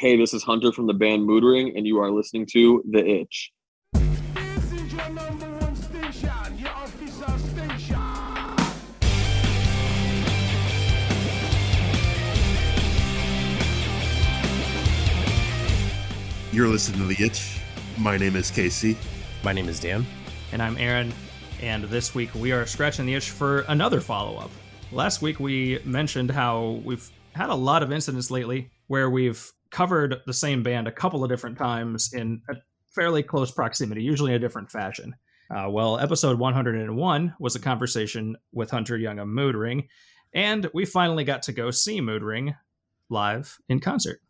Hey, this is Hunter from the band Moodring, and you are listening to The Itch. You're listening to The Itch. My name is Casey. My name is Dan. And I'm Aaron. And this week we are scratching the itch for another follow up. Last week we mentioned how we've had a lot of incidents lately where we've covered the same band a couple of different times in a fairly close proximity, usually in a different fashion. Uh, well, episode 101 was a conversation with Hunter Young of Moodring, and we finally got to go see Moodring live in concert.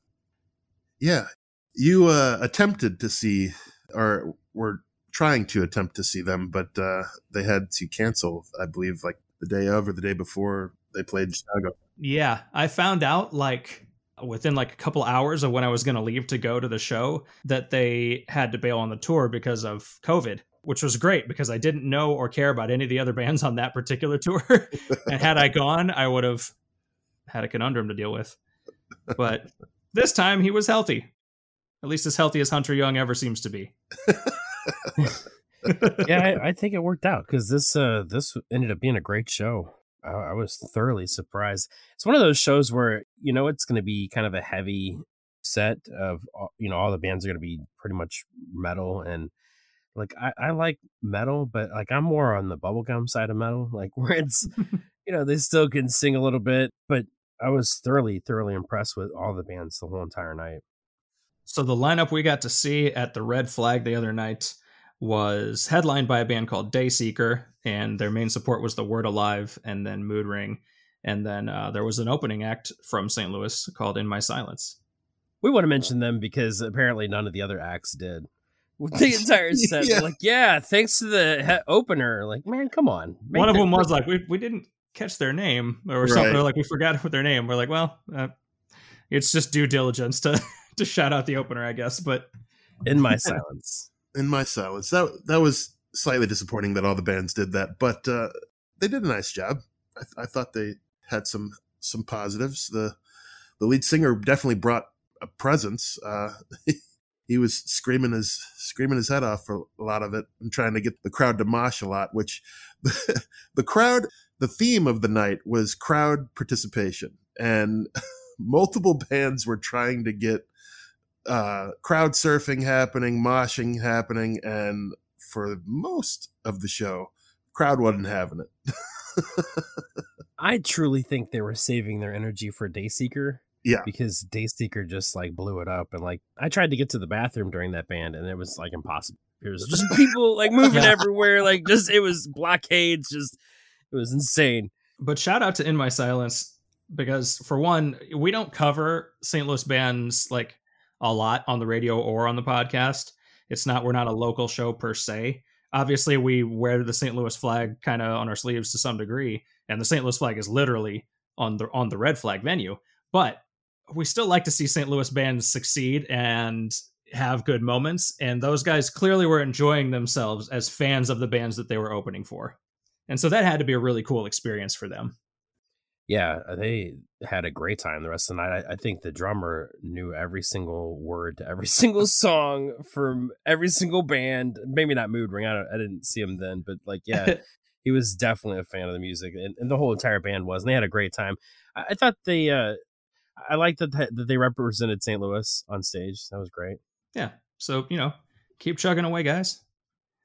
Yeah, you uh, attempted to see, or were trying to attempt to see them, but uh, they had to cancel, I believe, like the day of or the day before they played Chicago. Yeah, I found out like within like a couple hours of when I was going to leave to go to the show that they had to bail on the tour because of COVID, which was great because I didn't know or care about any of the other bands on that particular tour. and had I gone, I would have had a conundrum to deal with. But this time he was healthy. At least as healthy as Hunter Young ever seems to be. yeah, I, I, think it worked out because this uh, this ended up being a great show. I, I was thoroughly surprised. It's one of those shows where you know it's going to be kind of a heavy set of you know all the bands are going to be pretty much metal and like I, I like metal but like i'm more on the bubblegum side of metal like where it's you know they still can sing a little bit but i was thoroughly thoroughly impressed with all the bands the whole entire night so the lineup we got to see at the red flag the other night was headlined by a band called Dayseeker, and their main support was The Word Alive and then Mood Ring. And then uh, there was an opening act from St. Louis called In My Silence. We want to mention them because apparently none of the other acts did. The entire set, yeah. like, yeah, thanks to the he- opener. Like, man, come on. One of them was like, we, we didn't catch their name or right. something. Or like, we forgot what their name. We're like, well, uh, it's just due diligence to to shout out the opener, I guess. But in my silence, in my silence. That that was slightly disappointing that all the bands did that, but uh, they did a nice job. I, th- I thought they had some some positives. The the lead singer definitely brought a presence. Uh, he was screaming his screaming his head off for a lot of it and trying to get the crowd to mosh a lot. Which the, the crowd, the theme of the night was crowd participation, and multiple bands were trying to get uh, crowd surfing happening, moshing happening, and for most of the show, crowd wasn't having it. I truly think they were saving their energy for Dayseeker. Yeah. Because Dayseeker just like blew it up. And like I tried to get to the bathroom during that band and it was like impossible. It was just people like moving yeah. everywhere. Like just it was blockades, just it was insane. But shout out to In My Silence because for one, we don't cover St. Louis bands like a lot on the radio or on the podcast. It's not we're not a local show per se. Obviously, we wear the St. Louis flag kind of on our sleeves to some degree, and the St. Louis flag is literally on the on the red flag venue. But we still like to see St. Louis bands succeed and have good moments, and those guys clearly were enjoying themselves as fans of the bands that they were opening for. And so that had to be a really cool experience for them yeah, uh, they had a great time the rest of the night. I, I, think the drummer knew every single word to every single song from every single band. Maybe not Moodring. I, I didn't see him then, but like, yeah, he was definitely a fan of the music, and, and, the whole entire band was. And they had a great time. I, I thought they, uh, I liked that that they represented St. Louis on stage. That was great. Yeah. So you know, keep chugging away, guys.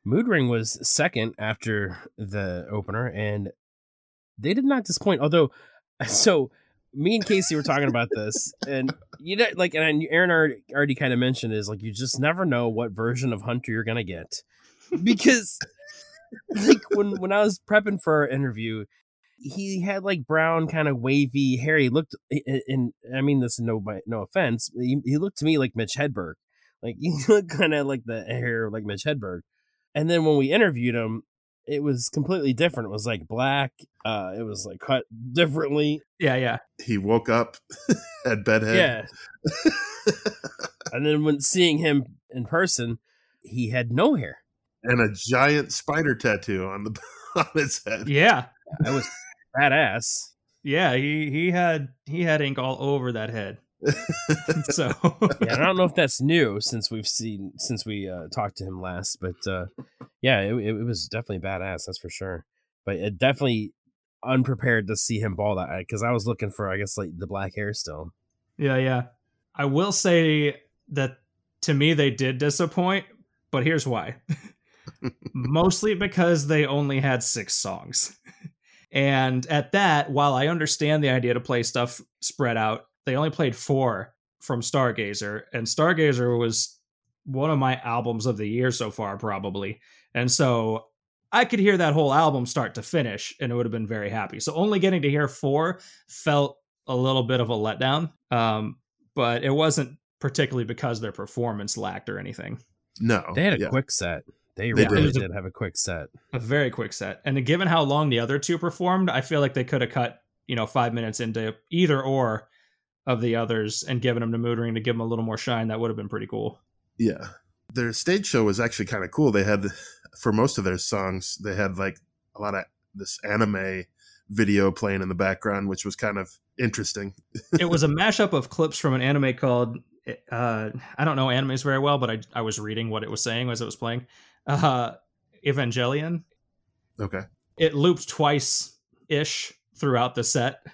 Mood Ring was second after the opener, and they did not disappoint. Although so me and Casey were talking about this, and you know, like, and Aaron already, already kind of mentioned is like you just never know what version of Hunter you're gonna get because, like, when when I was prepping for our interview, he had like brown kind of wavy hair. He looked, and I mean this no no offense, he, he looked to me like Mitch Hedberg, like he looked kind of like the hair like Mitch Hedberg. And then when we interviewed him, it was completely different. It was like black. Uh, it was like cut differently. Yeah, yeah. He woke up at bedhead. Yeah. and then when seeing him in person, he had no hair and a giant spider tattoo on the on his head. Yeah, that was badass. Yeah, he he had he had ink all over that head. so yeah, I don't know if that's new since we've seen since we uh, talked to him last, but uh, yeah, it, it was definitely badass. That's for sure. But it definitely unprepared to see him ball that because I was looking for, I guess, like the black hair still. Yeah, yeah. I will say that to me they did disappoint, but here's why. Mostly because they only had six songs. And at that, while I understand the idea to play stuff spread out, they only played four from Stargazer. And Stargazer was one of my albums of the year so far, probably. And so I could hear that whole album start to finish and it would have been very happy. So only getting to hear four felt a little bit of a letdown. Um, but it wasn't particularly because their performance lacked or anything. No. They had a yeah. quick set. They, They really did. did. have a quick set. A very quick set. And given how long the other two performed, I feel like they could have cut, you know, five minutes into either or of the others and given them to Mood Ring to give them a little more shine. That would have been pretty cool. Yeah. Their stage show was actually kind of cool. They had, for most of their songs, they had like a lot of this anime video playing in the background, which was kind of interesting. it was a mashup of clips from an anime called uh, I don't know animes very well, but I I was reading what it was saying as it was playing. Uh, Evangelion. Okay. It looped twice ish throughout the set.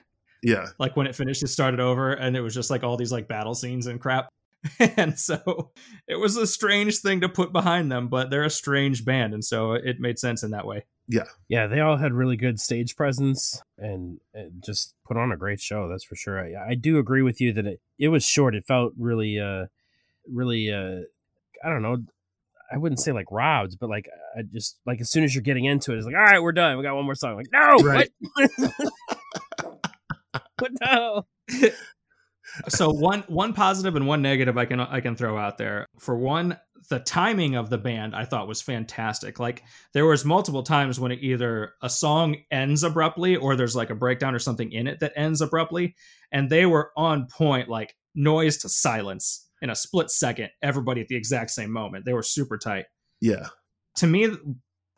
Yeah. Like when it finished, it started over, and it was just like all these like battle scenes and crap. and so it was a strange thing to put behind them, but they're a strange band, and so it made sense in that way. Yeah, Yeah. they all had really good stage presence and, and just put on a great show. That's for sure. I, I do agree with you that it, it was short. It felt really, uh, really, uh, I don't know. I wouldn't say like robbed, but like I just like as soon as you're getting into it, it's like, all right, we're done. We got one more song. Like, no, Right. what? what no? so one one positive and one negative I can I can throw out there. For one, the timing of the band I thought was fantastic. Like there was multiple times when it either a song ends abruptly or there's like a breakdown or something in it that ends abruptly, and they were on point, like noise to silence in a split second. Everybody at the exact same moment. They were super tight. Yeah. To me,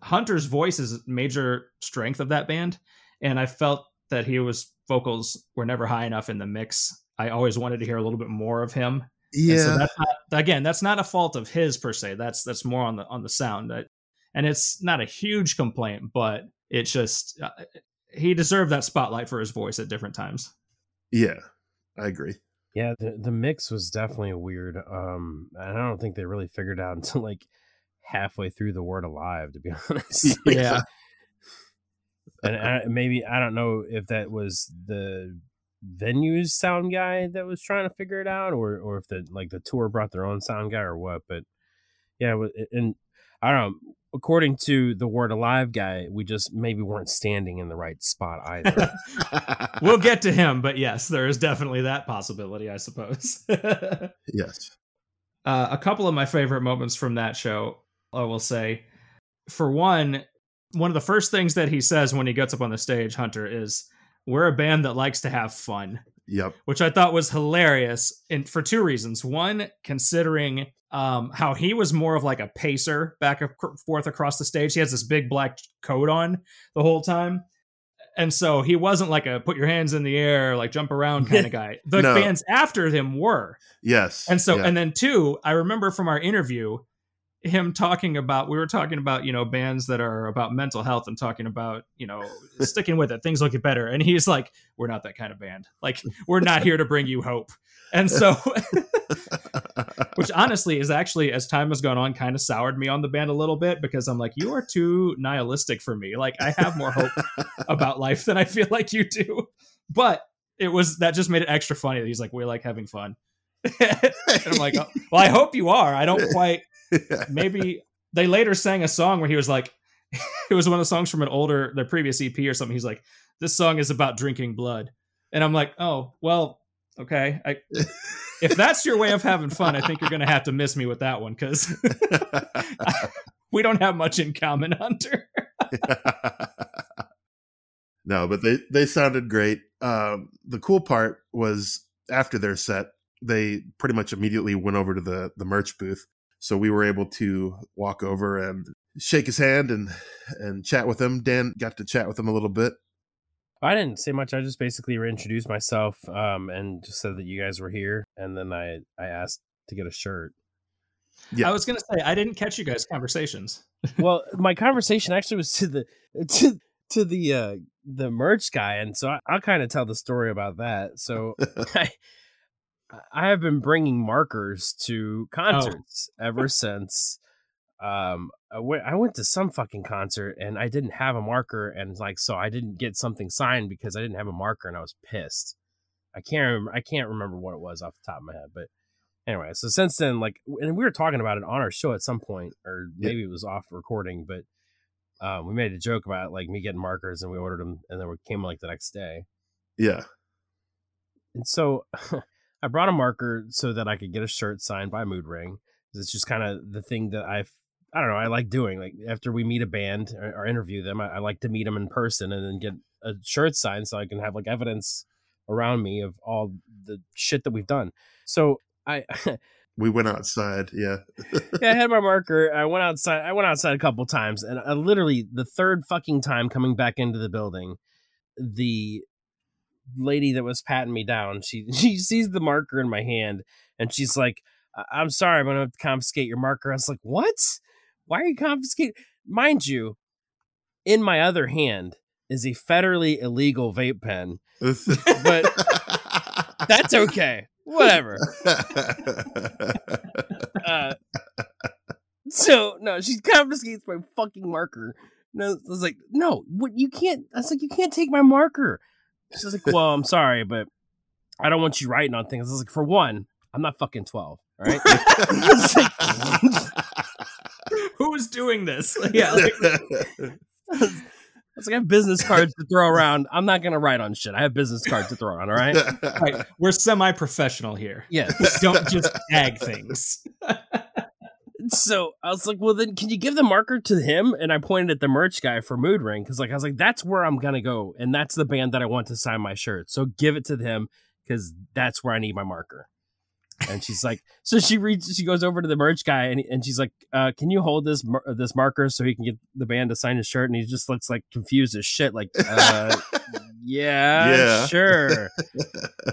Hunter's voice is a major strength of that band, and I felt that he was vocals were never high enough in the mix. I always wanted to hear a little bit more of him. And Yeah. so that's not, again, that's not a fault of his per se. That's that's more on the on the sound. That- and it's not a huge complaint, but it's just uh, he deserved that spotlight for his voice at different times. yeah. I agree. Yeah, the the mix was definitely weird. Um, and I don't think they really figured out until like halfway through the word alive, to be honest. Yeah. And I, maybe I don't know if that was the venue's sound guy that was trying to figure it out, or or if the like the tour brought their own sound guy or what. But yeah, and I don't know. According to the word alive guy, we just maybe weren't standing in the right spot either. we'll get to him, but yes, there is definitely that possibility, I suppose. yes. Uh, a couple of my favorite moments from that show, I will say. For one, one of the first things that he says when he gets up on the stage, Hunter, is we're a band that likes to have fun, Yep. which I thought was hilarious and for two reasons. One, considering um, how he was more of like a pacer back and forth across the stage. He has this big black coat on the whole time. And so he wasn't like a put your hands in the air, like jump around kind of guy. The No. bands after him were. Yes. And so, Yeah. and then two, I remember from our interview, him talking about, we were talking about, you know, bands that are about mental health and talking about, you know, sticking with it, things will get better. And he's like, we're not that kind of band. Like, we're not here to bring you hope. And so, which honestly is actually, as time has gone on, kind of soured me on the band a little bit because I'm like, you are too nihilistic for me. Like, I have more hope about life than I feel like you do. But it was, that just made it extra funny that he's like, we like having fun. and I'm like, oh, well, I hope you are. I don't quite. Maybe they later sang a song where he was like, it was one of the songs from an older, their previous EP or something. He's like, this song is about drinking blood, and I'm like, oh, well, okay. I, if that's your way of having fun, I think you're gonna have to miss me with that one because we don't have much in common, Hunter. no, but they they sounded great. Um, the cool part was after their set, they pretty much immediately went over to the the merch booth, so we were able to walk over and shake his hand and and chat with him. Dan got to chat with him a little bit. I didn't say much. I just basically reintroduced myself um, and just said that you guys were here, and then I I asked to get a shirt. Yeah. I was gonna say I didn't catch you guys' conversations. well, my conversation actually was to the to to the uh the merch guy, and so I, I'll kind of tell the story about that. So I I have been bringing markers to concerts ever since. Um, I went I went to some fucking concert and I didn't have a marker, and like so I didn't get something signed because I didn't have a marker, and I was pissed. I can't remember, I can't remember what it was off the top of my head, but anyway, so since then, like, and we were talking about it on our show at some point, or maybe it was off recording, but um, we made a joke about like me getting markers, and we ordered them, and then we came like the next day, Yeah. and so I brought a marker so that I could get a shirt signed by Mood Ring. It's just kind of the thing that I, I don't know, I like doing. Like after we meet a band or, or interview them, I, I like to meet them in person and then get a shirt signed so I can have like evidence around me of all the shit that we've done. So I We went outside. Yeah. yeah, I had my marker. I went outside. I went outside a couple times, and I literally the third fucking time coming back into the building, the lady that was patting me down, she she sees the marker in my hand, and she's like, "I- "I'm sorry, I'm gonna confiscate your marker." I was like, "What? Why are you confiscating?" Mind you, in my other hand is a federally illegal vape pen. but That's okay. Whatever. uh, so no, she confiscates my fucking marker. No, I was like, no, what you can't. I was like, you can't take my marker. She's like, well, I'm sorry, but I don't want you writing on things. I was like, for one, I'm not fucking twelve. All right. Who doing this? Yeah, like, I was like, I have business cards to throw around. I'm not gonna write on shit. I have business cards to throw around. All right. right, we're semi-professional here. Yeah. Don't just tag things. so I was like, well, then can you give the marker to him? And I pointed at the merch guy for Mood Ring because, like, I was like, that's where I'm gonna go, and that's the band that I want to sign my shirt. So give it to him because that's where I need my marker. And she's like, so she reads, she goes over to the merch guy, and, and she's like, uh, can you hold this mar- this marker so he can get the band to sign his shirt? And he just looks like confused as shit, like, uh, yeah, Yeah. sure.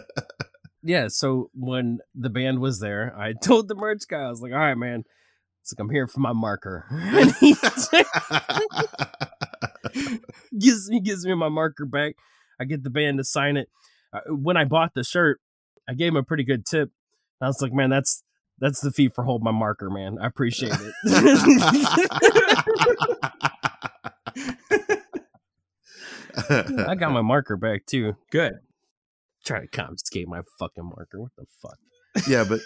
yeah, so when the band was there, I told the merch guy, I was like, all right, man. It's like I'm here for my marker. And he gives me gives me my marker back. I get the band to sign it. When I bought the shirt, I gave him a pretty good tip. I was like, man, that's that's the fee for hold my marker, man. I appreciate it. I got my marker back too. Good. Try to confiscate my fucking marker. What the fuck? yeah, but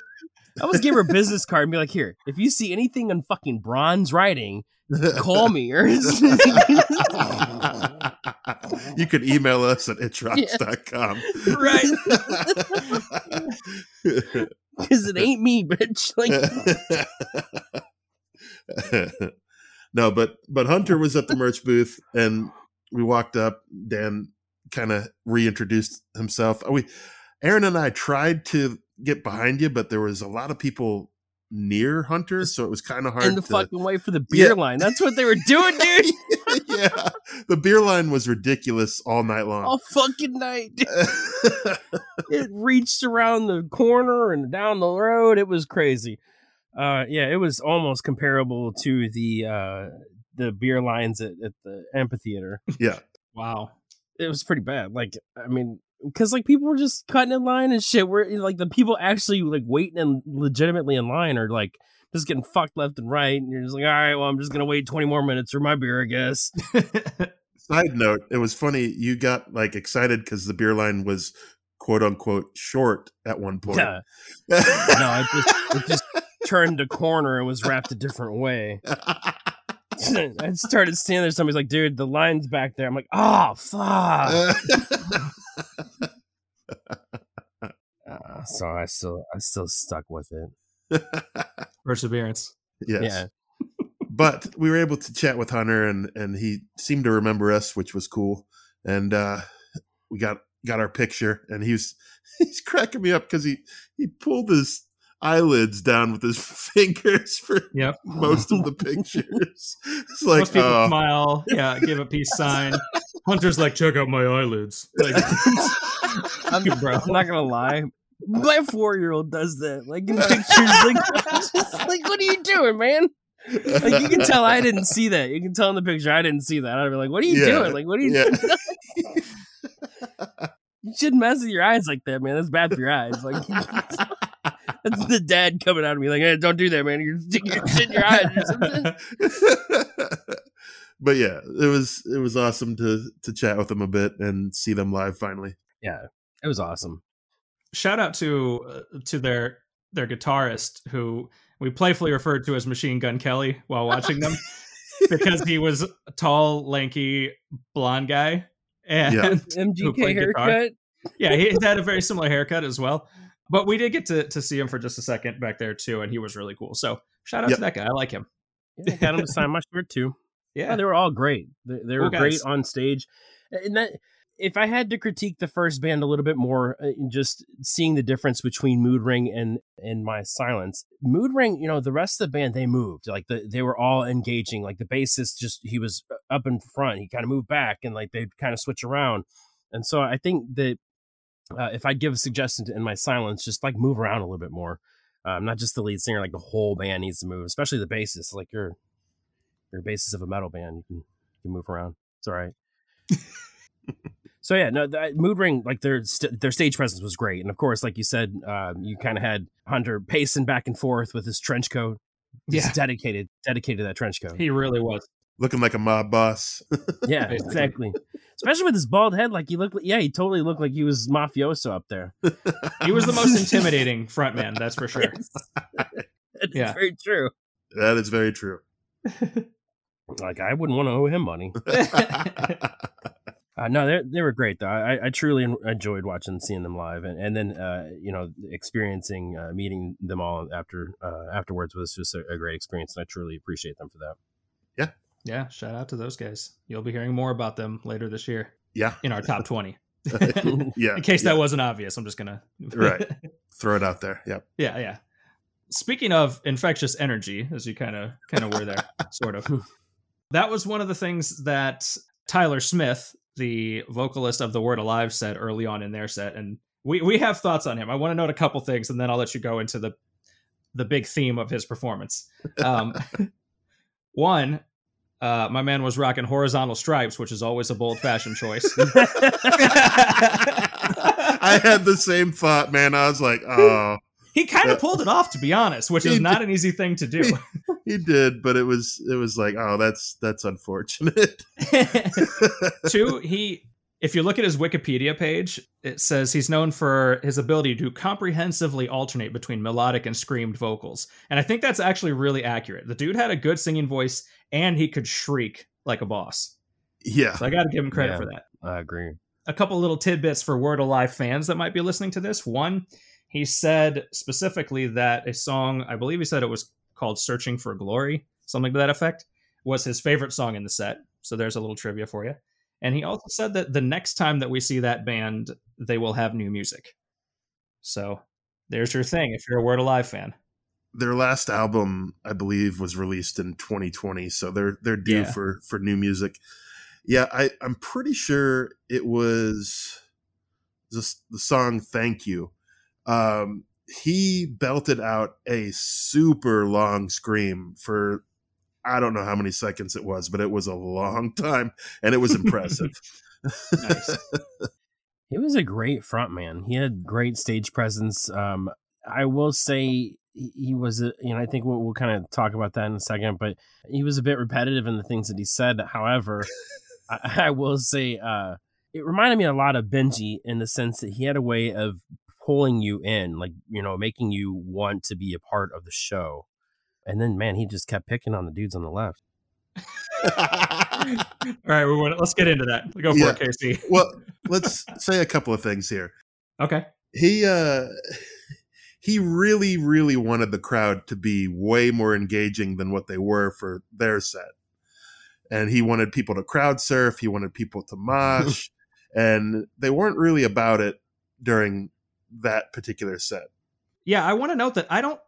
I always give her a business card and be like, here, if you see anything in fucking bronze writing, call me or you could email us at itchrocks.com. Right. because it ain't me, bitch. Like, no, but but Hunter was at the merch booth and we walked up. Dan kind of reintroduced himself. We Aaron and I tried to get behind you, but there was a lot of people near Hunter, so it was kind of hard in the to fucking way for the beer Yeah. line. That's what they were doing, dude. yeah. The beer line was ridiculous all night long. All fucking night. It reached around the corner and down the road. It was crazy. Uh, yeah, it was almost comparable to the uh the beer lines at, at the amphitheater. yeah. Wow. It was pretty bad. Like, I mean, because like people were just cutting in line and shit. Where like the people actually like waiting and legitimately in line are like just getting fucked left and right. And you're just like, all right, well, I'm just gonna wait 20 more minutes for my beer, I guess. Side note, it was funny. You got like excited because the beer line was quote unquote short at one point. Yeah. No, it just, it just turned a corner and was wrapped a different way. I started standing there. Somebody's like, dude, the line's back there. I'm like, oh, fuck. Uh, so I still, I still stuck with it. Perseverance. yes. Yeah. but we were able to chat with Hunter and and he seemed to remember us, which was cool. And uh we got got our picture and he was he's cracking me up because he he pulled his eyelids down with his fingers for Yep. most of the pictures. It's like, Most people oh. smile. Yeah, give a peace sign. Hunter's like, check out my eyelids. Like, I'm, bro. I'm not gonna lie. My four year old does that. Like in pictures, like, like what are you doing, man? Like you can tell I didn't see that. You can tell in the picture I didn't see that. I'd be like, what are you Yeah. doing? Like what are you Yeah. doing? You shouldn't mess with your eyes like that, man. That's bad for your eyes. Like that's the dad coming out of me like, hey, don't do that, man. You're sticking your shit in your eyes or something. but yeah, it was it was awesome to to chat with them a bit and see them live finally. Yeah, it was awesome. shout out to uh, to their their guitarist who we playfully referred to as Machine Gun Kelly while watching them because he was a tall, lanky, blonde guy. And Yeah. MGK played guitar? haircut. yeah, he had a very similar haircut as well. But we did get to, to see him for just a second back there too, and he was really cool. So shout out Yep. to that guy. I like him. Yeah, got him to sign my shirt too. Yeah. Yeah, they were all great. They, they Cool were great on stage. And that, if I had to critique the first band a little bit more, uh, just seeing the difference between Mood Ring and and My Silence, Mood Ring, you know, the rest of the band they moved like the, they were all engaging. Like the bassist, just he was uh, up in front, he kind of moved back, and like they'd kind of switch around. And so I think that uh, if I'd give a suggestion to In My Silence, just like move around a little bit more. Um, not just the lead singer, like the whole band needs to move, especially the bassist. Like you're you're bassist of a metal band, you can you can move around. It's all right. so yeah, no, that Mood Ring, like their st- their stage presence was great, and of course, like you said, um, you kind of had Hunter pacing back and forth with his trench coat. Just Yeah. dedicated, dedicated to that trench coat. He really was. Looking like a mob boss. yeah, exactly. Especially with his bald head, like he looked. Yeah, he totally looked like he was mafioso up there. He was the most intimidating frontman, that's for sure. It's Yeah. very true. that is very true. Like I wouldn't want to owe him money. Uh, no, they they were great though. I, I truly enjoyed watching, and seeing them live, and and then uh, you know experiencing uh, meeting them all after uh, afterwards was just a, a great experience, and I truly appreciate them for that. yeah, shout out to those guys. You'll be hearing more about them later this year yeah. in our top 20. Yeah. in case yeah. that wasn't obvious, I'm just going to. Right. Throw it out there. Yep. Yeah, yeah. Speaking of infectious energy, as you kind of kind of were there, sort of. That was one of the things that Tyler Smith, the vocalist of The Word Alive, said early on in their set, and we we have thoughts on him. I want to note a couple things, and then I'll let you go into the the big theme of his performance. Um, one, uh, my man was rocking horizontal stripes, which is always a bold fashion choice. I had the same thought, man. I was like, oh, he kind of pulled it off, to be honest, which is He not an easy thing to do. he did, but it was it was like, oh, that's that's unfortunate. Two, he if you look at his Wikipedia page, it says he's known for his ability to comprehensively alternate between melodic and screamed vocals. And I think that's actually really accurate. The dude had a good singing voice and he could shriek like a boss. yeah. So I got to give him credit Yeah. for that. I agree. A couple little tidbits for Word Alive fans that might be listening to this. One, he said specifically that a song, I believe he said it was called Searching for Glory, something to that effect, was his favorite song in the set. So there's a little trivia for you. And he also said that the next time that we see that band, they will have new music. So there's your thing if you're a Word Alive fan. Their last album, I believe, was released in 2020, so they're they're due Yeah. for for new music. Yeah, I I'm pretty sure it was just the song "Thank You." Um, he belted out a super long scream for I don't know how many seconds it was, but it was a long time, and it was impressive. Nice. He was a great frontman. He had great stage presence. Um, I will say he he was, you know, I think we'll, we'll kind of talk about that in a second, but he was a bit repetitive in the things that he said. However, I, I will say uh, it reminded me a lot of Benji in the sense that he had a way of pulling you in, like, you know, making you want to be a part of the show. And then, man, he just kept picking on the dudes on the left. All right, we want, let's get into that. Go for Yeah. it, Casey. well, let's say a couple of things here. Okay. he uh he really really wanted the crowd to be way more engaging than what they were for their set and he wanted people to crowd surf he wanted people to mosh and they weren't really about it during that particular set yeah, I want to note that I don't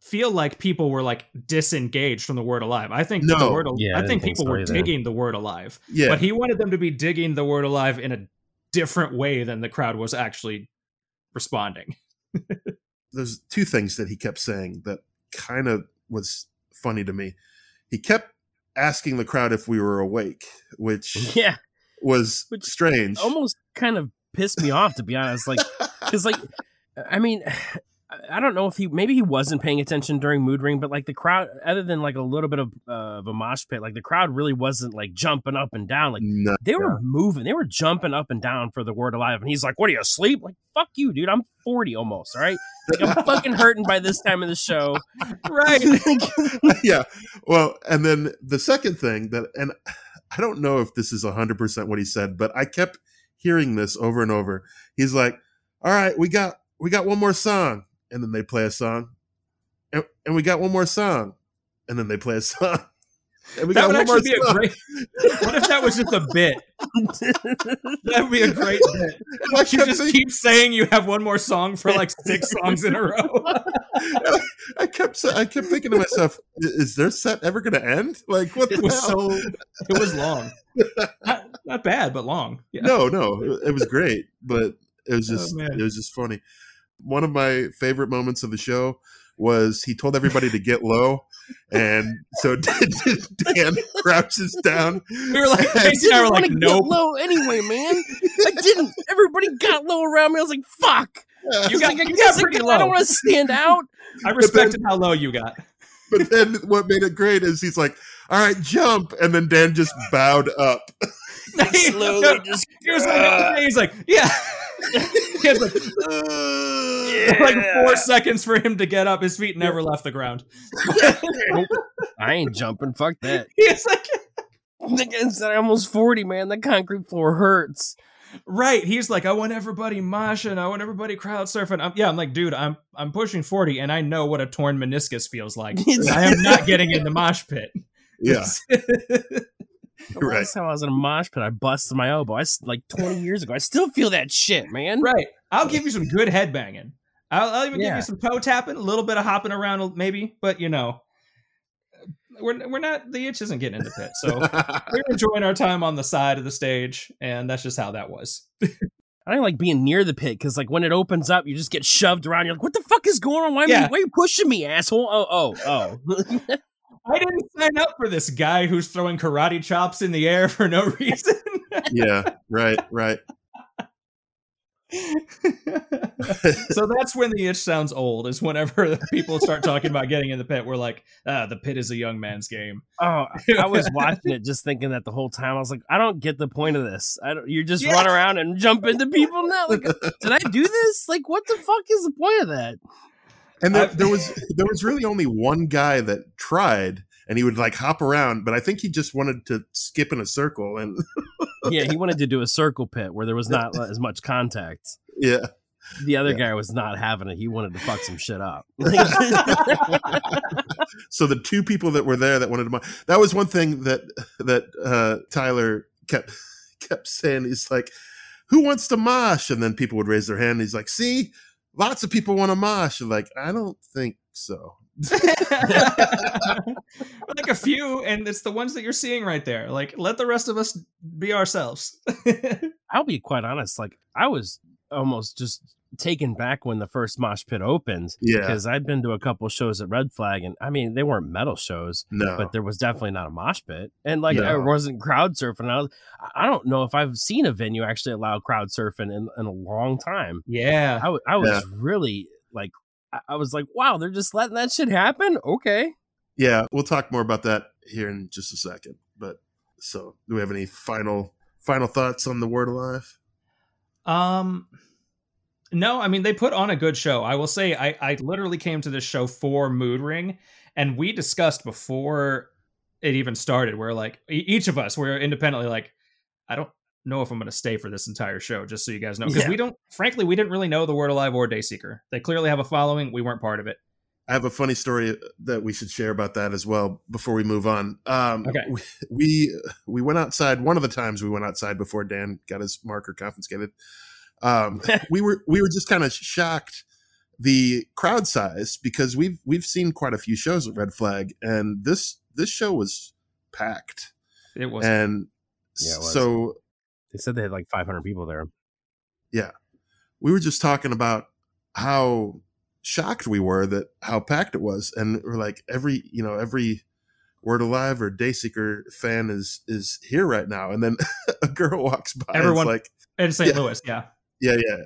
feel like people were like disengaged from the word alive. I think No. the word al- Yeah, I I think think people so were either. digging the word alive. Yeah, But he wanted them to be digging the word alive in a different way than the crowd was actually responding. there's two things that he kept saying that kind of was funny to me. He kept asking the crowd if we were awake, which Yeah, was Which strange. almost kind of pissed me off to be honest. Like, because like, I mean, I don't know if he maybe he wasn't paying attention during Mood Ring, but like the crowd, other than like a little bit of uh, of a mosh pit, like the crowd really wasn't like jumping up and down. Like No, they were moving, they were jumping up and down for the word alive. And he's like, "What are you asleep? Like, fuck you, dude. I'm 40 almost. All right, like I'm fucking hurting by this time of the show. Right. yeah. Well, and then the second thing that, and I don't know if this is 100% what he said, but I kept hearing this over and over. He's like, all right, we got, we got one more song. And then they play a song. And, and we got one more song. And then they play a song. And we that would one more actually be a great. What if that was just a bit? That would be a great bit. I You just thinking, keep saying you have one more song for like six songs in a row. I kept, I kept thinking to myself, is their set ever going to end? Like, what the It was hell? so. It was long. Not, not bad, but long. Yeah. No, no, it- was great, but it was Oh, just man. it was just funny. One of my favorite moments of the show was he told everybody to get low, and so Dan crouches down. We were like, I Casey and I were wanna like, get nope. low anyway, man. I didn't. Everybody got low around me. I was like, fuck. You got, Like, I you got I, pretty I low. don't want to stand out. I respected how low you got. But then what made it great is he's like, "All right, jump," and then Dan just bowed up. Slowly just He was like, he's like, yeah. He had like, uh, like four seconds for him to get up. His feet never left the ground. I ain't jumping. Fuck that. He's like, Like I'm almost 40, man. The concrete floor hurts. right. He's like, I want everybody moshing. I want everybody crowd surfing. I'm, yeah, I'm like, dude, I'm I'm pushing 40 and I know what a torn meniscus feels like. I am not getting in the mosh pit. Yeah, The right. Last time I was in a mosh pit, I busted my elbow. I s- like 20 years ago. I still feel that shit, man. right. I'll give you some good headbanging. I'll, I'll even give you some toe tapping, a little bit of hopping around, maybe. But you know, we're we're not. The itch isn't getting in the pit, so we're enjoying our time on the side of the stage, and that's just how that was. I don't like being near the pit because, like, when it opens up, you just get shoved around. You're like, "What the fuck is going on? Why, am Yeah. you, why are you pushing me, asshole?" Oh, oh, oh. I didn't sign up for this guy who's throwing karate chops in the air for no reason. yeah, right, right. so that's when the itch sounds old. Is whenever people start talking about getting in the pit, we're like, ah, the pit is a young man's game. Oh, I was watching it just thinking that the whole time. I was like, I don't get the point of this. I don't. You just Yeah. run around and jump into people now. Like, did I do this? Like, what the fuck is the point of that? And there, there was there was really only one guy that tried, and he would like hop around, but I think he just wanted to skip in a circle, and Yeah, he wanted to do a circle pit where there was not as much contact. yeah. The other Yeah. guy was not having it. He wanted to fuck some shit up. so the two people that were there that wanted to that was one thing that that uh tyler kept kept saying he's like who wants to mosh and then people would raise their hand and he's like see lots of people want to mosh like i don't think so like a few, and it's the ones that you're seeing right there. Like, let the rest of us be ourselves. I'll be quite honest. Like, I was almost just taken back when the first mosh pit opened yeah because I'd been to a couple shows at Red Flag, and I mean, they weren't metal shows. no but there was definitely not a mosh pit, and like No. I wasn't crowd surfing. I, was, I don't know if I've seen a venue actually allow crowd surfing in, in a long time. yeah. I was Yeah. really like, I, I was like, wow, they're just letting that shit happen. Okay, yeah we'll talk more about that here in just a second but so do we have any final final thoughts on the word alive Um, no, I mean they put on a good show. I will say, I I literally came to this show for Mood Ring, and we discussed before it even started. Where like each of us were independently like, I don't know if I'm going to stay for this entire show. Just so you guys know, because Yeah. we don't, frankly, we didn't really know the Word Alive or Dayseeker. They clearly have a following. We weren't part of it. I have a funny story that we should share about that as well before we move on. Um, Okay. we, we we went outside one of the times we went outside before Dan got his marker confiscated. Um, we were we were just kind of shocked the crowd size because we've we've seen quite a few shows at Red Flag, and this this show was packed, It was and Yeah, it was. so They said they had like 500 people there. Yeah, we were just talking about how shocked we were that how packed it was, and we're like every you know every Word Alive or Dayseeker fan is is here right now, and then a girl walks by, and Everyone- it's like in St. Yeah. Louis. Yeah, yeah yeah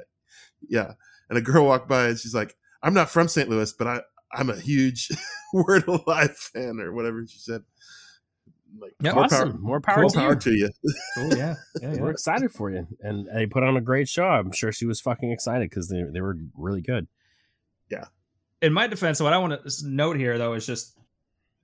yeah, and a girl walked by and she's like, I'm not from St. Louis, but I I'm a huge Word Alive fan or whatever she said. Like Yeah, more awesome. power, More power more to power you. to you. cool. Yeah, yeah, We're excited for you. And they put on a great show. I'm sure she was fucking excited because they, they were really good. Yeah. In my defense, what I want to note here though is just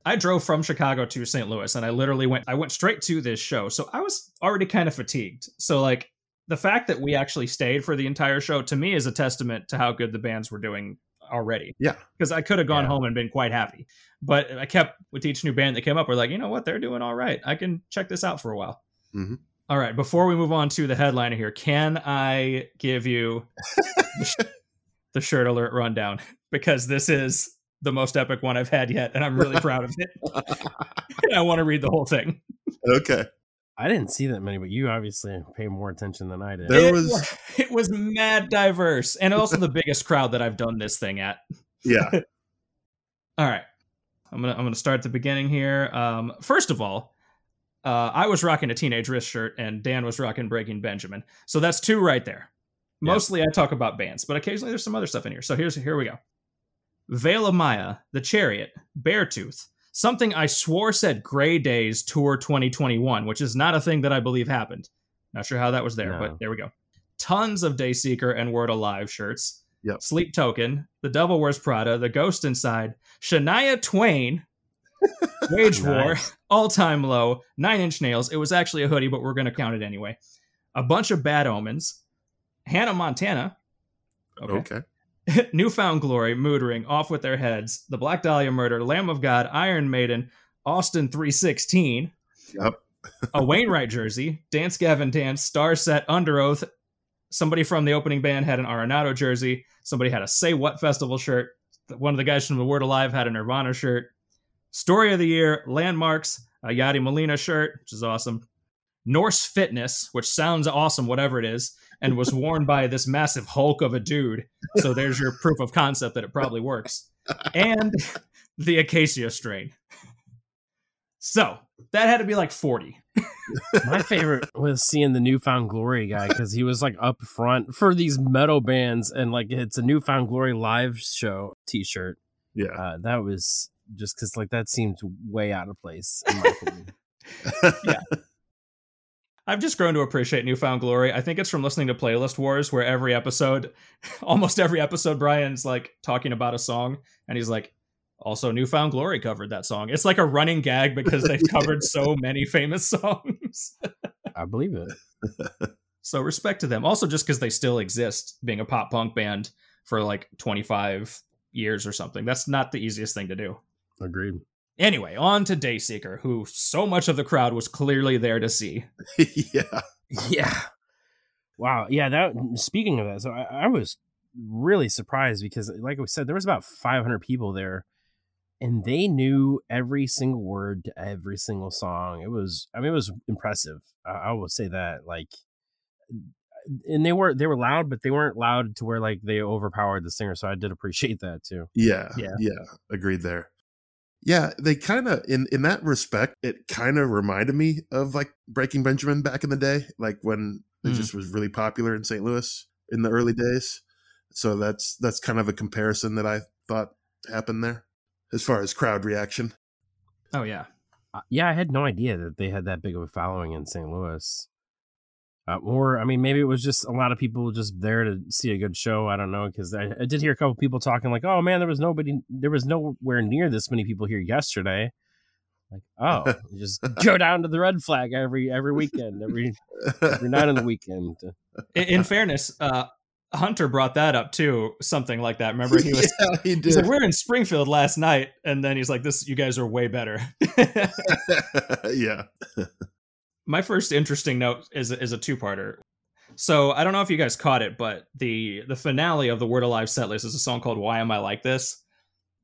I drove from Chicago to St. Louis and I literally went I went straight to this show. So I was already kind of fatigued. So like the fact that we actually stayed for the entire show to me is a testament to how good the bands were doing already. Yeah. Because I could have gone Yeah. home and been quite happy. But I kept with each new band that came up, we're like, you know what, they're doing all right. I can check this out for a while. Mhm. All right, before we move on to the headliner here, can I give you the, sh- the shirt alert rundown? Because this is the most epic one I've had yet, and I'm really proud of it. And I want to read the whole thing. Okay, I didn't see that many, but you obviously pay more attention than I did. There it, was- it was mad diverse, and also the biggest crowd that I've done this thing at. yeah, All right, I'm gonna I'm gonna start at the beginning here. Um, first of all, uh, I was rocking a teenage wrist shirt, and Dan was rocking Breaking Benjamin. So that's two right there. Yeah. Mostly I talk about bands, but occasionally there's some other stuff in here. So here's here we go. Veil of Maya, The Chariot, Beartooth, something I swore said Gray Days Tour 2021, which is not a thing that I believe happened. Not sure how that was there, No. but there we go. Tons of Dayseeker and Word Alive shirts. Yep. Sleep Token, The Devil Wears Prada, The Ghost Inside, Shania Twain, Wage War, Nice. All Time Low, Nine Inch Nails. It was actually a hoodie, but we're going to count it anyway. A bunch of Bad Omens, Hannah Montana, okay. Newfound Glory, Mood Ring, Off with Their Heads, The Black Dahlia Murder, Lamb of God, Iron Maiden, Austin 316, Yep. a Wainwright jersey, Dance Gavin Dance, Star Set, Under Oath. Somebody from the opening band had an Arenado jersey. Somebody had a Say What Festival shirt. One of the guys from The Word Alive had a Nirvana shirt. Story of the Year, Landmarks, a Yadi Molina shirt, which is awesome. Norse Fitness, which sounds awesome, whatever it is, and was worn by this massive hulk of a dude. So there's your proof of concept that it probably works. And the Acacia strain. So that had to be like 40. My favorite was seeing the Newfound Glory guy because he was like up front for these metal bands and like it's a Newfound Glory live show t shirt. Yeah. Uh, that was just because like that seemed way out of place. In my opinion. I've just grown to appreciate Newfound Glory. I think it's from listening to Playlist Wars, where every episode, almost every episode, Brian's like talking about a song, and he's like, also Newfound Glory covered that song. It's like a running gag because they've covered so many famous songs. I believe it. so respect to them. Also, just because they still exist, being a pop punk band for like 25 years or something. That's not the easiest thing to do. Agreed. Anyway, on to Dayseeker, who so much of the crowd was clearly there to see. yeah. Yeah. Wow. Yeah. That. Speaking of that, so I, I was really surprised because, like we said, there was about 500 people there, and they knew every single word to every single song. It was. I mean, it was impressive. I, I will say that. Like, and they were they were loud, but they weren't loud to where like they overpowered the singer. So I did appreciate that too. Yeah. Yeah. Yeah. Agreed there. Yeah, they kind of in in that respect, it kind of reminded me of like Breaking Benjamin back in the day, like when it Hmm. just was really popular in St. Louis in the early days. So that's that's kind of a comparison that I thought happened there as far as crowd reaction. Oh, yeah. Uh, yeah, I had no idea that they had that big of a following in St. Louis. Uh, or, I mean, maybe it was just a lot of people just there to see a good show. I don't know because I, I did hear a couple people talking like, "Oh man, there was nobody, there was nowhere near this many people here yesterday." Like, oh, you just go down to the Red Flag every every weekend, every every night on the weekend. In, in fairness, uh, Hunter brought that up too, something like that. Remember, he was. yeah, he He did. said, "We're in Springfield last night," and then he's like, "This, you guys are way better." yeah. My first interesting note is is a two parter. So I don't know if you guys caught it, but the the finale of the Word Alive setlist is a song called "Why Am I Like This,"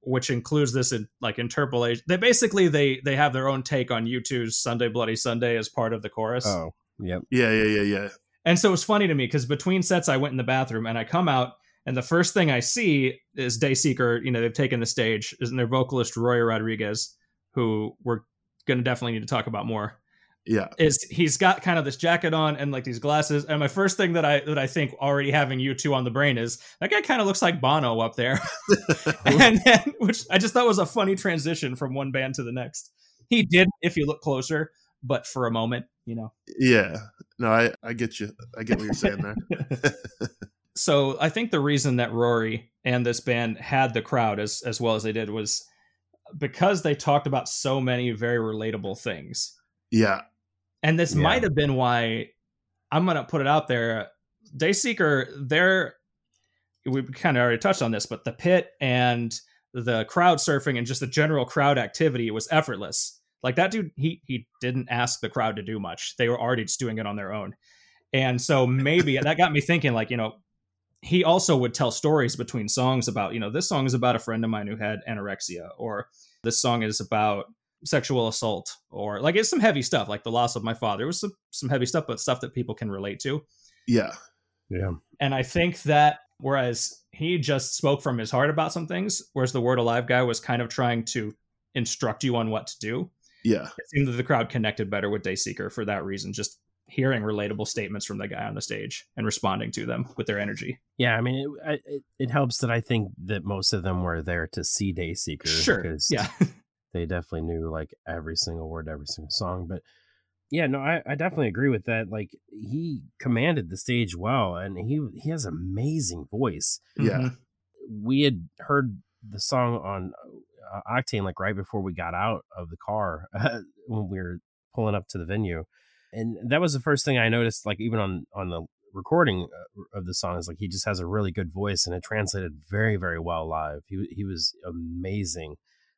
which includes this in, like interpolation. They basically they they have their own take on U2's "Sunday Bloody Sunday" as part of the chorus. Oh, yep. Yeah, yeah, yeah, yeah. And so it was funny to me because between sets, I went in the bathroom and I come out, and the first thing I see is Dayseeker. You know, they've taken the stage, and their vocalist Roy Rodriguez, who we're going to definitely need to talk about more. Yeah. Is he's got kind of this jacket on and like these glasses, and my first thing that I that I think already having U2 on the brain is that guy kind of looks like Bono up there, and then which I just thought was a funny transition from one band to the next. He did, if you look closer, but for a moment, you know. yeah. No, I, I get you. I get what you're saying there. so I think the reason that Rory and this band had the crowd as as well as they did was because they talked about so many very relatable things. yeah. And this Yeah. might have been why I'm gonna put it out there. Dayseeker, they're we kind of already touched on this, but the pit and the crowd surfing and just the general crowd activity was effortless. Like that dude, he he didn't ask the crowd to do much. They were already just doing it on their own. And so maybe that got me thinking, like, you know, he also would tell stories between songs about, you know, this song is about a friend of mine who had anorexia, or this song is about sexual assault, or like it's some heavy stuff, like the loss of my father. It was some, some heavy stuff, but stuff that people can relate to. Yeah. Yeah. And I think that whereas he just spoke from his heart about some things, whereas the Word Alive guy was kind of trying to instruct you on what to do, Yeah. it seemed that the crowd connected better with Dayseeker for that reason, just hearing relatable statements from the guy on the stage and responding to them with their energy. Yeah, I mean, it, it, it helps that I think that most of them were there to see Dayseeker. Sure. Because Yeah. they definitely knew like every single word, every single song. But yeah, no, I, I definitely agree with that. Like he commanded the stage well, and he he has amazing voice. Yeah. Mhm. We had heard the song on uh, Octane like right before we got out of the car when we were pulling up to the venue, and that was the first thing I noticed. Like even on on the recording uh, of the song is like he just has a really good voice and it translated very very well live. He he was amazing.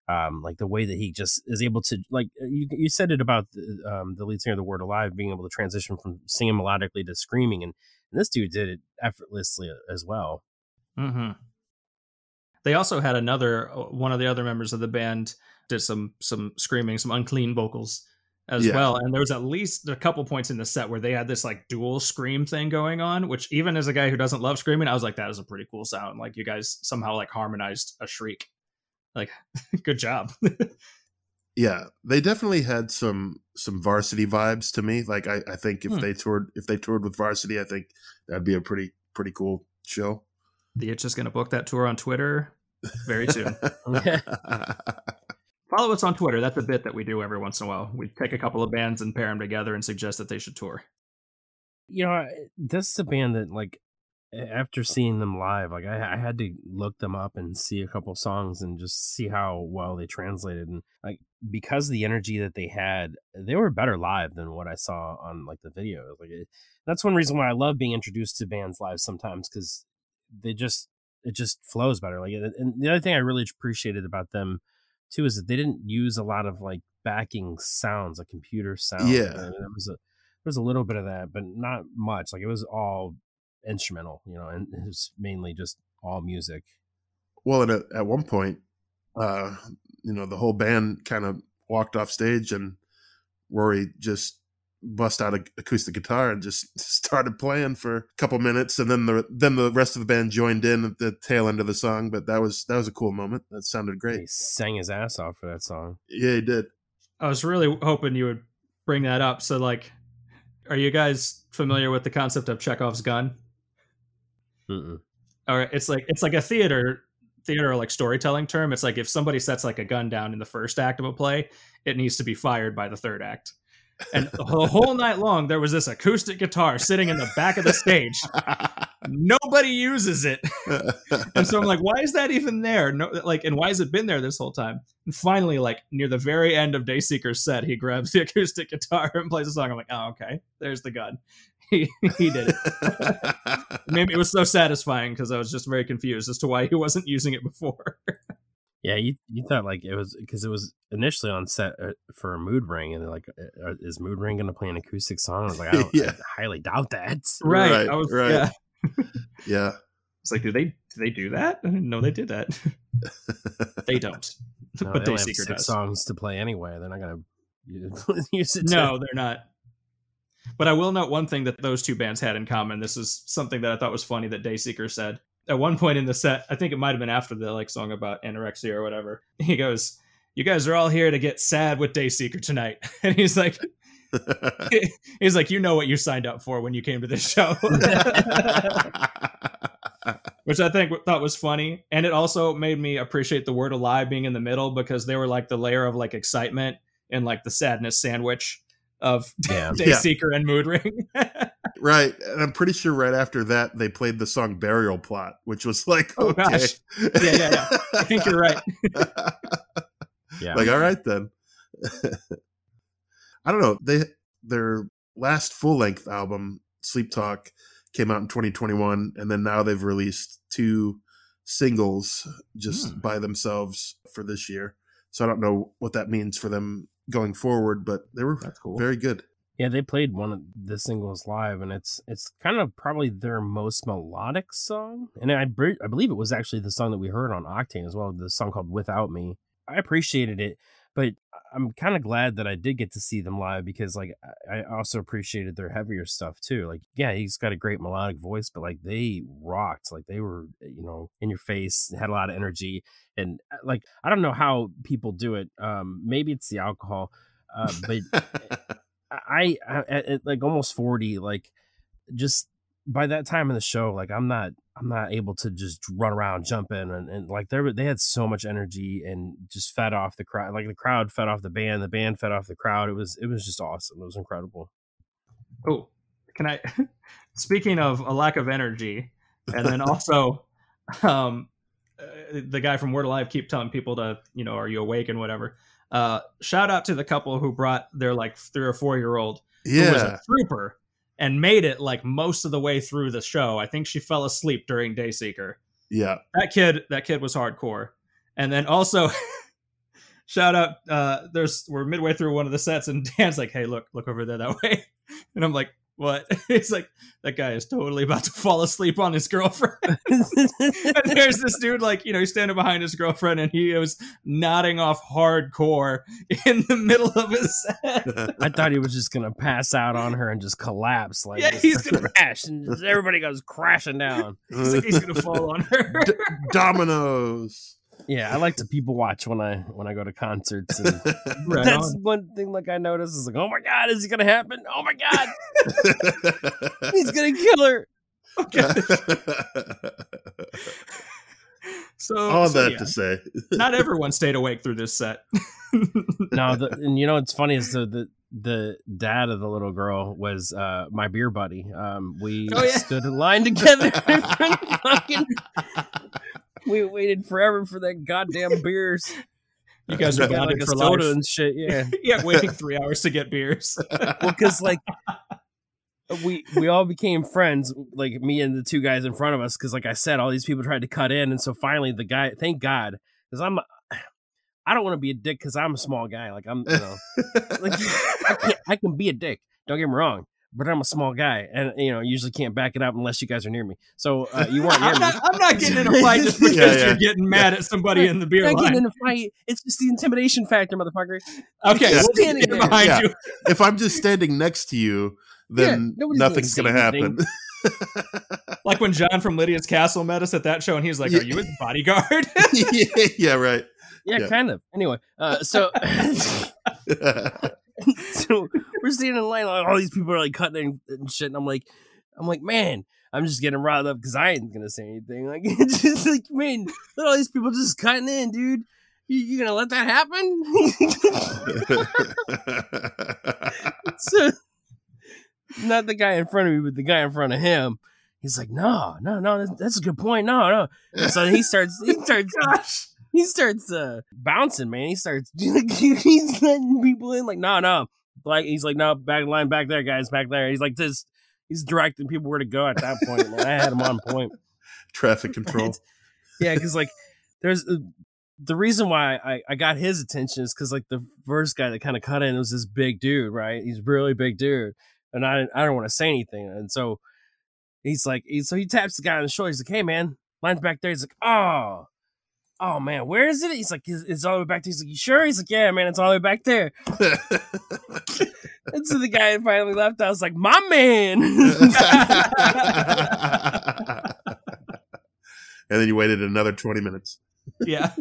Um, like the way that he just is able to like uh, you, you said it about the, um, the lead singer of the word alive being able to transition from singing melodically to screaming and, and this dude did it effortlessly uh, as well hmm They also had another uh, one of the other members of the band did some some screaming, some unclean vocals as Yeah. well. And there was at least a couple points in the set where they had this like dual scream thing going on, which even as a guy who doesn't love screaming, I was like, that is a pretty cool sound. Like you guys somehow like harmonized a shriek. Like, good job. Yeah. They definitely had some some varsity vibes to me. Like I, I think if Hmm. they toured if they toured with varsity, I think that'd be a pretty pretty cool show. the itch is gonna book that tour on Twitter very soon. Follow us on Twitter. That's a bit that we do every once in a while. We take a couple of bands and pair them together and suggest that they should tour. you know this is a band that like a- after seeing them live like I, I had to look them up and see a couple songs and just see how well they translated and like because of the energy that they had they were better live than what i saw on like the video like it, that's one reason why i love being introduced to bands live sometimes because they just it just flows better like and the other thing i really appreciated about them too is that they didn't use a lot of like backing sounds like computer sounds Yeah. there was a there was a little bit of that but not much like it was all instrumental you know and it's mainly just all music well, and at, at one point, uh, you know, the whole band kind of walked off stage, and Rory just bust out a acoustic guitar and just started playing for a couple minutes, and then the then the rest of the band joined in at the tail end of the song. But that was that was a cool moment. That sounded great. he great. sang his ass off for that song Yeah, he did. I was really hoping you would bring that up. So, like, are you guys familiar with the concept of Chekhov's gun? Mm-mm. Or it's like it's like a theater theater like storytelling term. It's like if somebody sets like a gun down in the first act of a play, it needs to be fired by the third act. And the whole night long, there was this acoustic guitar sitting in the back of the stage. Nobody uses it. and so I'm like, why is that even there? No, like, and why has it been there this whole time? And finally, like near the very end of Dayseeker's set, he grabs the acoustic guitar and plays a song. I'm like, oh, okay, there's the gun. He he did it. Maybe it was so satisfying because I was just very confused as to why he wasn't using it before. Yeah, you you thought like it was because it was initially on set uh, for a Moodring, and like, uh, is Moodring going to play an acoustic song? I was like, I, don't, Yeah. I highly doubt that. Right. Right, I was, right. Yeah. yeah. It's like, do they do they do that? I didn't know they did that. they don't. No, but they they have secret six does. songs to play anyway. They're not going to use it. to- No, they're not. But I will note one thing that those two bands had in common. This is something that I thought was funny that Dayseeker said. At one point in the set, I think it might have been after the like song about anorexia or whatever. He goes, "You guys are all here to get sad with Dayseeker tonight," and he's like, "He's like, you know what you signed up for when you came to this show." which I think thought was funny, and it also made me appreciate the word alive being in the middle because they were like the layer of like excitement and like the sadness sandwich of Yeah. Dayseeker and Moodring. right. And I'm pretty sure right after that they played the song Burial Plot, which was like, Oh, okay. gosh. Yeah, yeah, yeah. I think you're right. Yeah. like, all right then. I don't know. They their last full length album, Sleep Talk, came out in 2021, and then now they've released two singles just Hmm. by themselves for this year. So I don't know what that means for them going forward, but they were That's cool. very good. Yeah, they played one of the singles live, and it's it's kind of probably their most melodic song. And I I believe it was actually the song that we heard on Octane as well, the song called "Without Me." I appreciated it, but I'm kind of glad that I did get to see them live because like I also appreciated their heavier stuff too. Like yeah, he's got a great melodic voice, but like they rocked. Like they were you know in your face, had a lot of energy, and uh, like I don't know how people do it. Um, maybe it's the alcohol, uh, but I, I at, at like almost 40 like just by that time in the show like i'm not i'm not able to just run around jump in and, and like they they had so much energy and just fed off the crowd like the crowd fed off the band the band fed off the crowd it was it was just awesome it was incredible Oh, can I? Speaking of a lack of energy, and then also, um, uh, the guy from Word Alive keep telling people to, you know, are you awake and whatever. Uh, shout out to the couple who brought their like three or four year old who was yeah. a trooper and made it like most of the way through the show. I think she fell asleep during Dayseeker. Yeah. That kid, that kid was hardcore. And then also, shout out. Uh, there's we're midway through one of the sets, and Dan's like, "Hey, look, look over there that way," and I'm like, "What?" It's like, "That guy is totally about to fall asleep on his girlfriend." and there's this dude, like, you know, he's standing behind his girlfriend, and he was nodding off hardcore in the middle of his set. i thought he was just gonna pass out on her and just collapse like Yeah, he's gonna- crash and everybody goes crashing down He's like, he's gonna fall on her. D- dominoes. Yeah i like to people watch when i when i go to concerts and Right that's on. one thing like i noticed is like oh my god is it gonna happen oh my god he's gonna kill her Okay. So, All so, that yeah, to say. not everyone stayed awake through this set. no, the, and you know what's funny is the, the the dad of the little girl was uh my beer buddy. Um, we Oh, yeah. stood in line together. in front of fucking, we waited forever for that goddamn beers. You guys are We like a for soda life. and shit. Yeah, yeah, waiting three hours to get beers. well, because like we we all became friends, like me and the two guys in front of us. Because like I said, all these people tried to cut in, and so finally the guy, thank God, because I'm. I don't want to be a dick because I'm a small guy. Like I'm, you know, like I, can't, I can be a dick. Don't get me wrong, but I'm a small guy, and you know, usually can't back it up unless you guys are near me. So uh, you weren't near I'm me. not, I'm not getting in a fight just because Yeah, yeah. you're getting mad at somebody in the beer Not line. getting in a fight. It's just the intimidation factor, motherfucker. Okay, Yeah. we'll Standing get there. behind Yeah. you. if I'm just standing next to you, then Yeah, gonna nothing's going to happen. Like when John from Lydia's Castle met us at that show, and he's like, Yeah. "Are you his bodyguard?" yeah, yeah, right. Yeah, Yeah. kind of. Anyway, uh, so so we're standing in line, like all these people are like cutting and, and shit, and I'm like, I'm like, man, I'm just getting riled up because I ain't gonna say anything. Like, it's just like, man, look at all these people just cutting in, dude. You, you gonna let that happen? so, not the guy in front of me, but the guy in front of him. He's like, no, no, no, that's, that's a good point. No, no. And so he starts, he starts, Gosh, he starts uh bouncing, man. He starts he's letting people in like, no, no. Like he's like, no, back line, back there, guys, back there. He's like this. He's directing people where to go at that point. Man, I had him on point. Traffic control. Yeah, because like there's uh, the reason why I, I got his attention is because like the first guy that kind of cut in was this big dude, right? He's really big dude, and I I don't want to say anything, and so he's like, he, so he taps the guy on the shoulder. He's like, "Hey man, line's back there." He's like, "Oh, oh man, where is it?" He's like, "It's, it's all the way back there." He's like, "You sure?" He's like, "Yeah, man, it's all the way back there." and so the guy finally left. I was like, "My man." and then you waited another 20 minutes. yeah.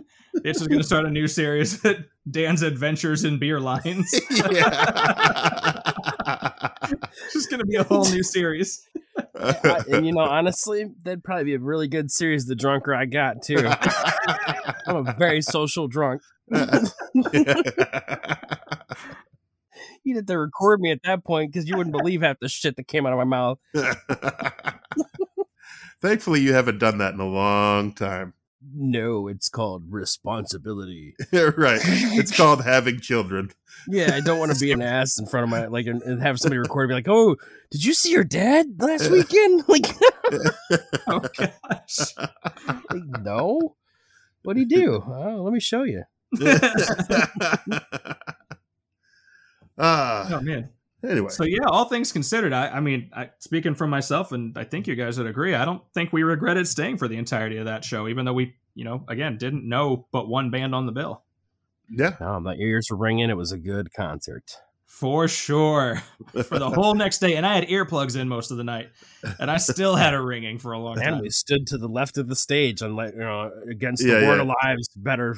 This is going to start a new series, Dan's Adventures in Beer Lines. yeah. It's just going to be a whole new series. I- and you know, honestly, that'd probably be a really good series. The drunker I got too. I'm a very social drunk. You'd have to record me at that point because you wouldn't believe half the shit that came out of my mouth. Thankfully, you haven't done that in a long time. No, it's called responsibility. right. It's called having children. Yeah, I don't want to be an ass in front of my like and, and have somebody record me like, "Oh, did you see your dad last weekend?" Like, Oh, gosh. like, no. What'd he do? Oh, let me show you. ah, Oh, man. Anyway. So, yeah, all things considered, I, I mean, I, speaking for myself, and I think you guys would agree, I don't think we regretted staying for the entirety of that show, even though we, you know, again, didn't know but one band on the bill. yeah. No, my ears were ringing. It was a good concert. For sure. For the whole next day. And I had earplugs in most of the night. And I still had it ringing for a long And time. And we stood to the left of the stage and like you know against Yeah, the Word yeah. of Lives better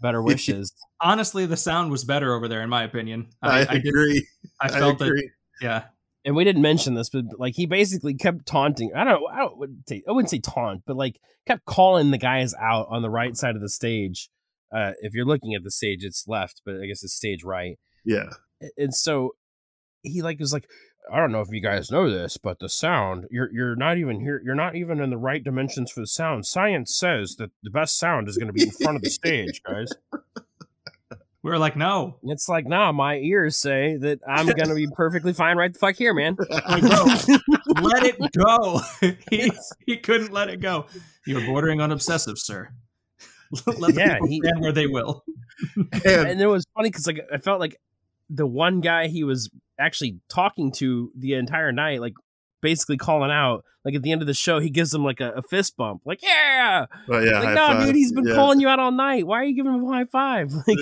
better wishes. Honestly, the sound was better over there, in my opinion. I, I, I, did, agree. I I, felt that, yeah. and we didn't mention this, but like he basically kept taunting. I don't, I don't wouldn't say, I wouldn't say taunt, but like kept calling the guys out on the right side of the stage. Uh, if you're looking at the stage, it's left, but I guess it's stage right. Yeah. And so he like was like, I don't know if you guys know this, but the sound you're you're not even here. You're not even in the right dimensions for the sound. Science says that the best sound is going to be in front of the stage, guys. We were like, no. It's like, nah, my ears say that I'm gonna be perfectly fine right the fuck here, man. Like, bro, let it go. he, he couldn't let it go. You're bordering on obsessive, sir. let Yeah, the he- stand where they will. and, and it was funny because like I felt like the one guy he was actually talking to the entire night, like basically calling out, like at the end of the show, he gives him like a, a fist bump, like yeah, well, yeah, like no, five. dude, he's been Yeah. calling you out all night. Why are you giving him a high five? Like,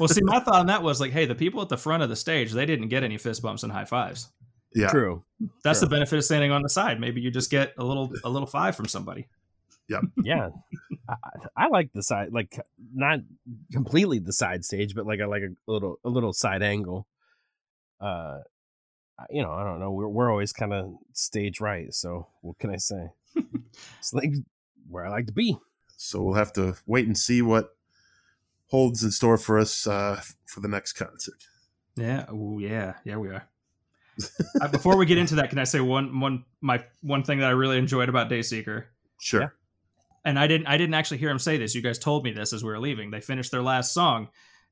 Well, see, my thought on that was like, hey, the people at the front of the stage, they didn't get any fist bumps and high fives. Yeah. true. That's Sure. the benefit of standing on the side. Maybe you just get a little a little five from somebody. Yeah, I, I like the side, like not completely the side stage, but like a like a little a little side angle. Uh, you know, I don't know. We're we're always kind of stage right, so what can I say? it's like where I like to be. So we'll have to wait and see what holds in store for us uh, for the next concert. Yeah. Oh, yeah. Yeah, we are. uh, before we get into that, can I say one one my one thing that I really enjoyed about Dayseeker? Sure. Yeah. And I didn't I didn't actually hear him say this. You guys told me this as we were leaving. They finished their last song,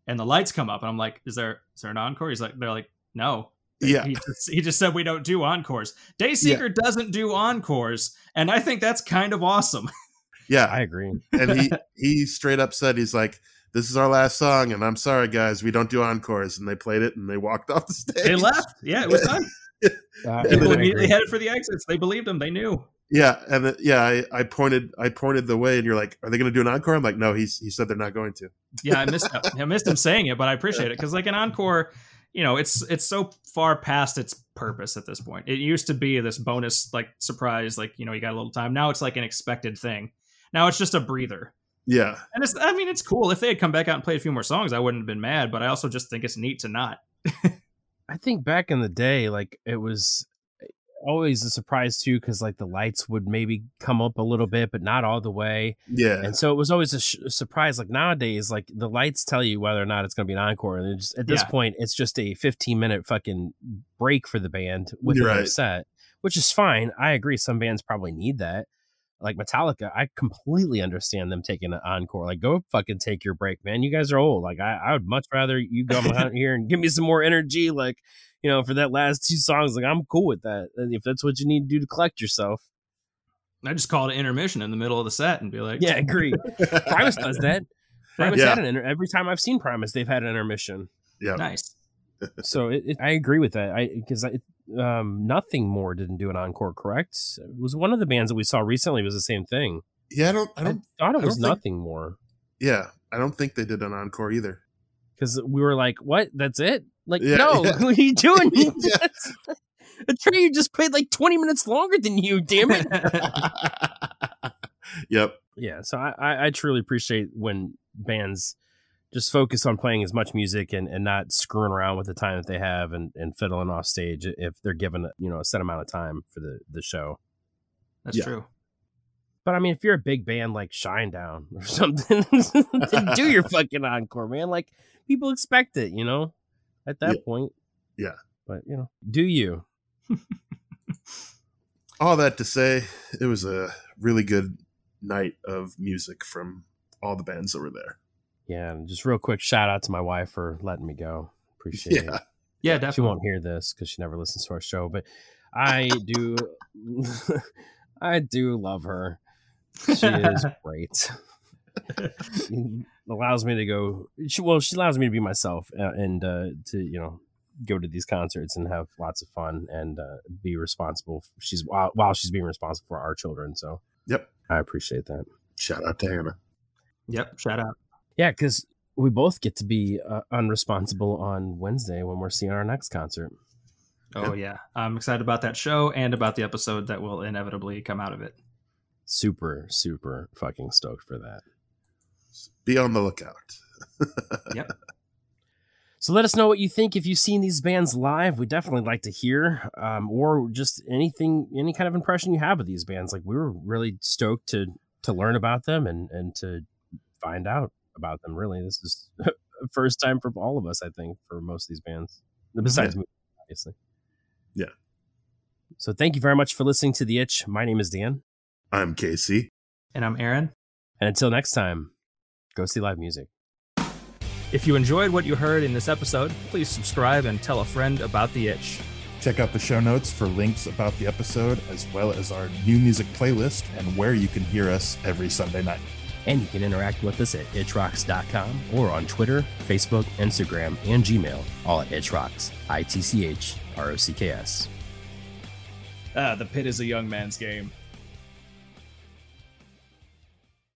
and the lights come up, and I'm like, "Is there is there an encore?" He's like, "They're like, no." Yeah. He just, he just said we don't do encores. Dayseeker doesn't do encores, and I think that's kind of awesome. Yeah. I agree. and he he straight up said he's like this is our last song and i'm sorry guys we don't do encores and they played it and they walked off the stage They left. Yeah, it was done. Uh, People immediately headed for the exits. They believed them. They knew. yeah and the, yeah I, I pointed i pointed the way and you're like are they going to do an encore i'm like no he's he said they're not going to Yeah, I missed I missed him saying it, but I appreciate it because like an encore, you know, it's it's so far past its purpose at this point. It used to be this bonus like surprise, like you know, you got a little time. Now it's like an expected thing. Now it's just a breather. Yeah And it's I mean it's cool. If they had come back out and played a few more songs, I wouldn't have been mad, but I also just think it's neat to not. I think back in the day, like it was always a surprise too, because like the lights would maybe come up a little bit, but not all the way, yeah and so it was always a, sh- a surprise. Like nowadays, like the lights tell you whether or not it's going to be an encore, and just, at this Yeah. point, it's just a 15 minute fucking break for the band with their Right. set, which is fine. I agree. Some bands probably need that. Like Metallica, I completely understand them taking an encore. Like, go fucking take your break, man. You guys are old. Like, I, I would much rather you come out here and give me some more energy. Like, you know, for that last two songs, like I'm cool with that. And if that's what you need to do to collect yourself. I just call it intermission in the middle of the set and be like, Yeah, agree. Primus does that. Primus Yeah. had an inter- every time I've seen Primus, they've had an intermission. Yeah. nice. So it, it, I agree with that. I because I um nothing more didn't do an encore. Correct? It was one of the bands that we saw recently was the same thing. Yeah, I don't. I I, don't. thought it was don't think- nothing more Yeah, I don't think they did an encore either. because we were like, "What? That's it? Like, Yeah, no, yeah. what are you doing? Yeah. A train just played like twenty minutes longer than you. Damn it! yep. yeah. So I, I I truly appreciate when bands just focus on playing as much music and, and not screwing around with the time that they have and, and fiddling off stage if they're given you know a set amount of time for the the show. That's Yeah. true. But I mean, if you're a big band like Shinedown or something, then do your fucking encore, man. Like people expect it, you know. At that Yeah. point, Yeah. But you know, do you? All that to say, it was a really good night of music from all the bands that were there. Yeah. And just real quick, shout out to my wife for letting me go. Appreciate Yeah. it. Yeah, She definitely. She won't hear this because she never listens to our show, but I do. I do love her. She is great. She allows me to go. She, well, she allows me to be myself uh, and uh, to you know go to these concerts and have lots of fun and uh, be responsible. She's while, while she's being responsible for our children. So Yep. I appreciate that. Shout out to Hannah. Yep. Shout out. Yeah, because we both get to be uh, unresponsible on Wednesday when we're seeing our next concert. Oh yeah, I'm excited about that show and about the episode that will inevitably come out of it. Super, super fucking stoked for that. Be on the lookout. Yep. So let us know what you think if you've seen these bands live. We definitely like to hear, um, or just anything, any kind of impression you have of these bands. Like we were really stoked to to learn about them and and to find out about them. Really, this is first time for all of us, I think, for most of these bands. Besides me, obviously. Yeah. So thank you very much for listening to the Itch. My name is Dan, I'm Casey. And I'm Aaron. and until next time, go see live music. If you enjoyed what you heard in this episode, please subscribe and tell a friend about the itch. Check out the show notes for links about the episode, as well as our new music playlist and where you can hear us every Sunday night. And you can interact with us at itchrocks.com or on Twitter, Facebook, Instagram, and Gmail, all at itchrocks. I T C H R O C K S. Ah, the pit is a young man's game.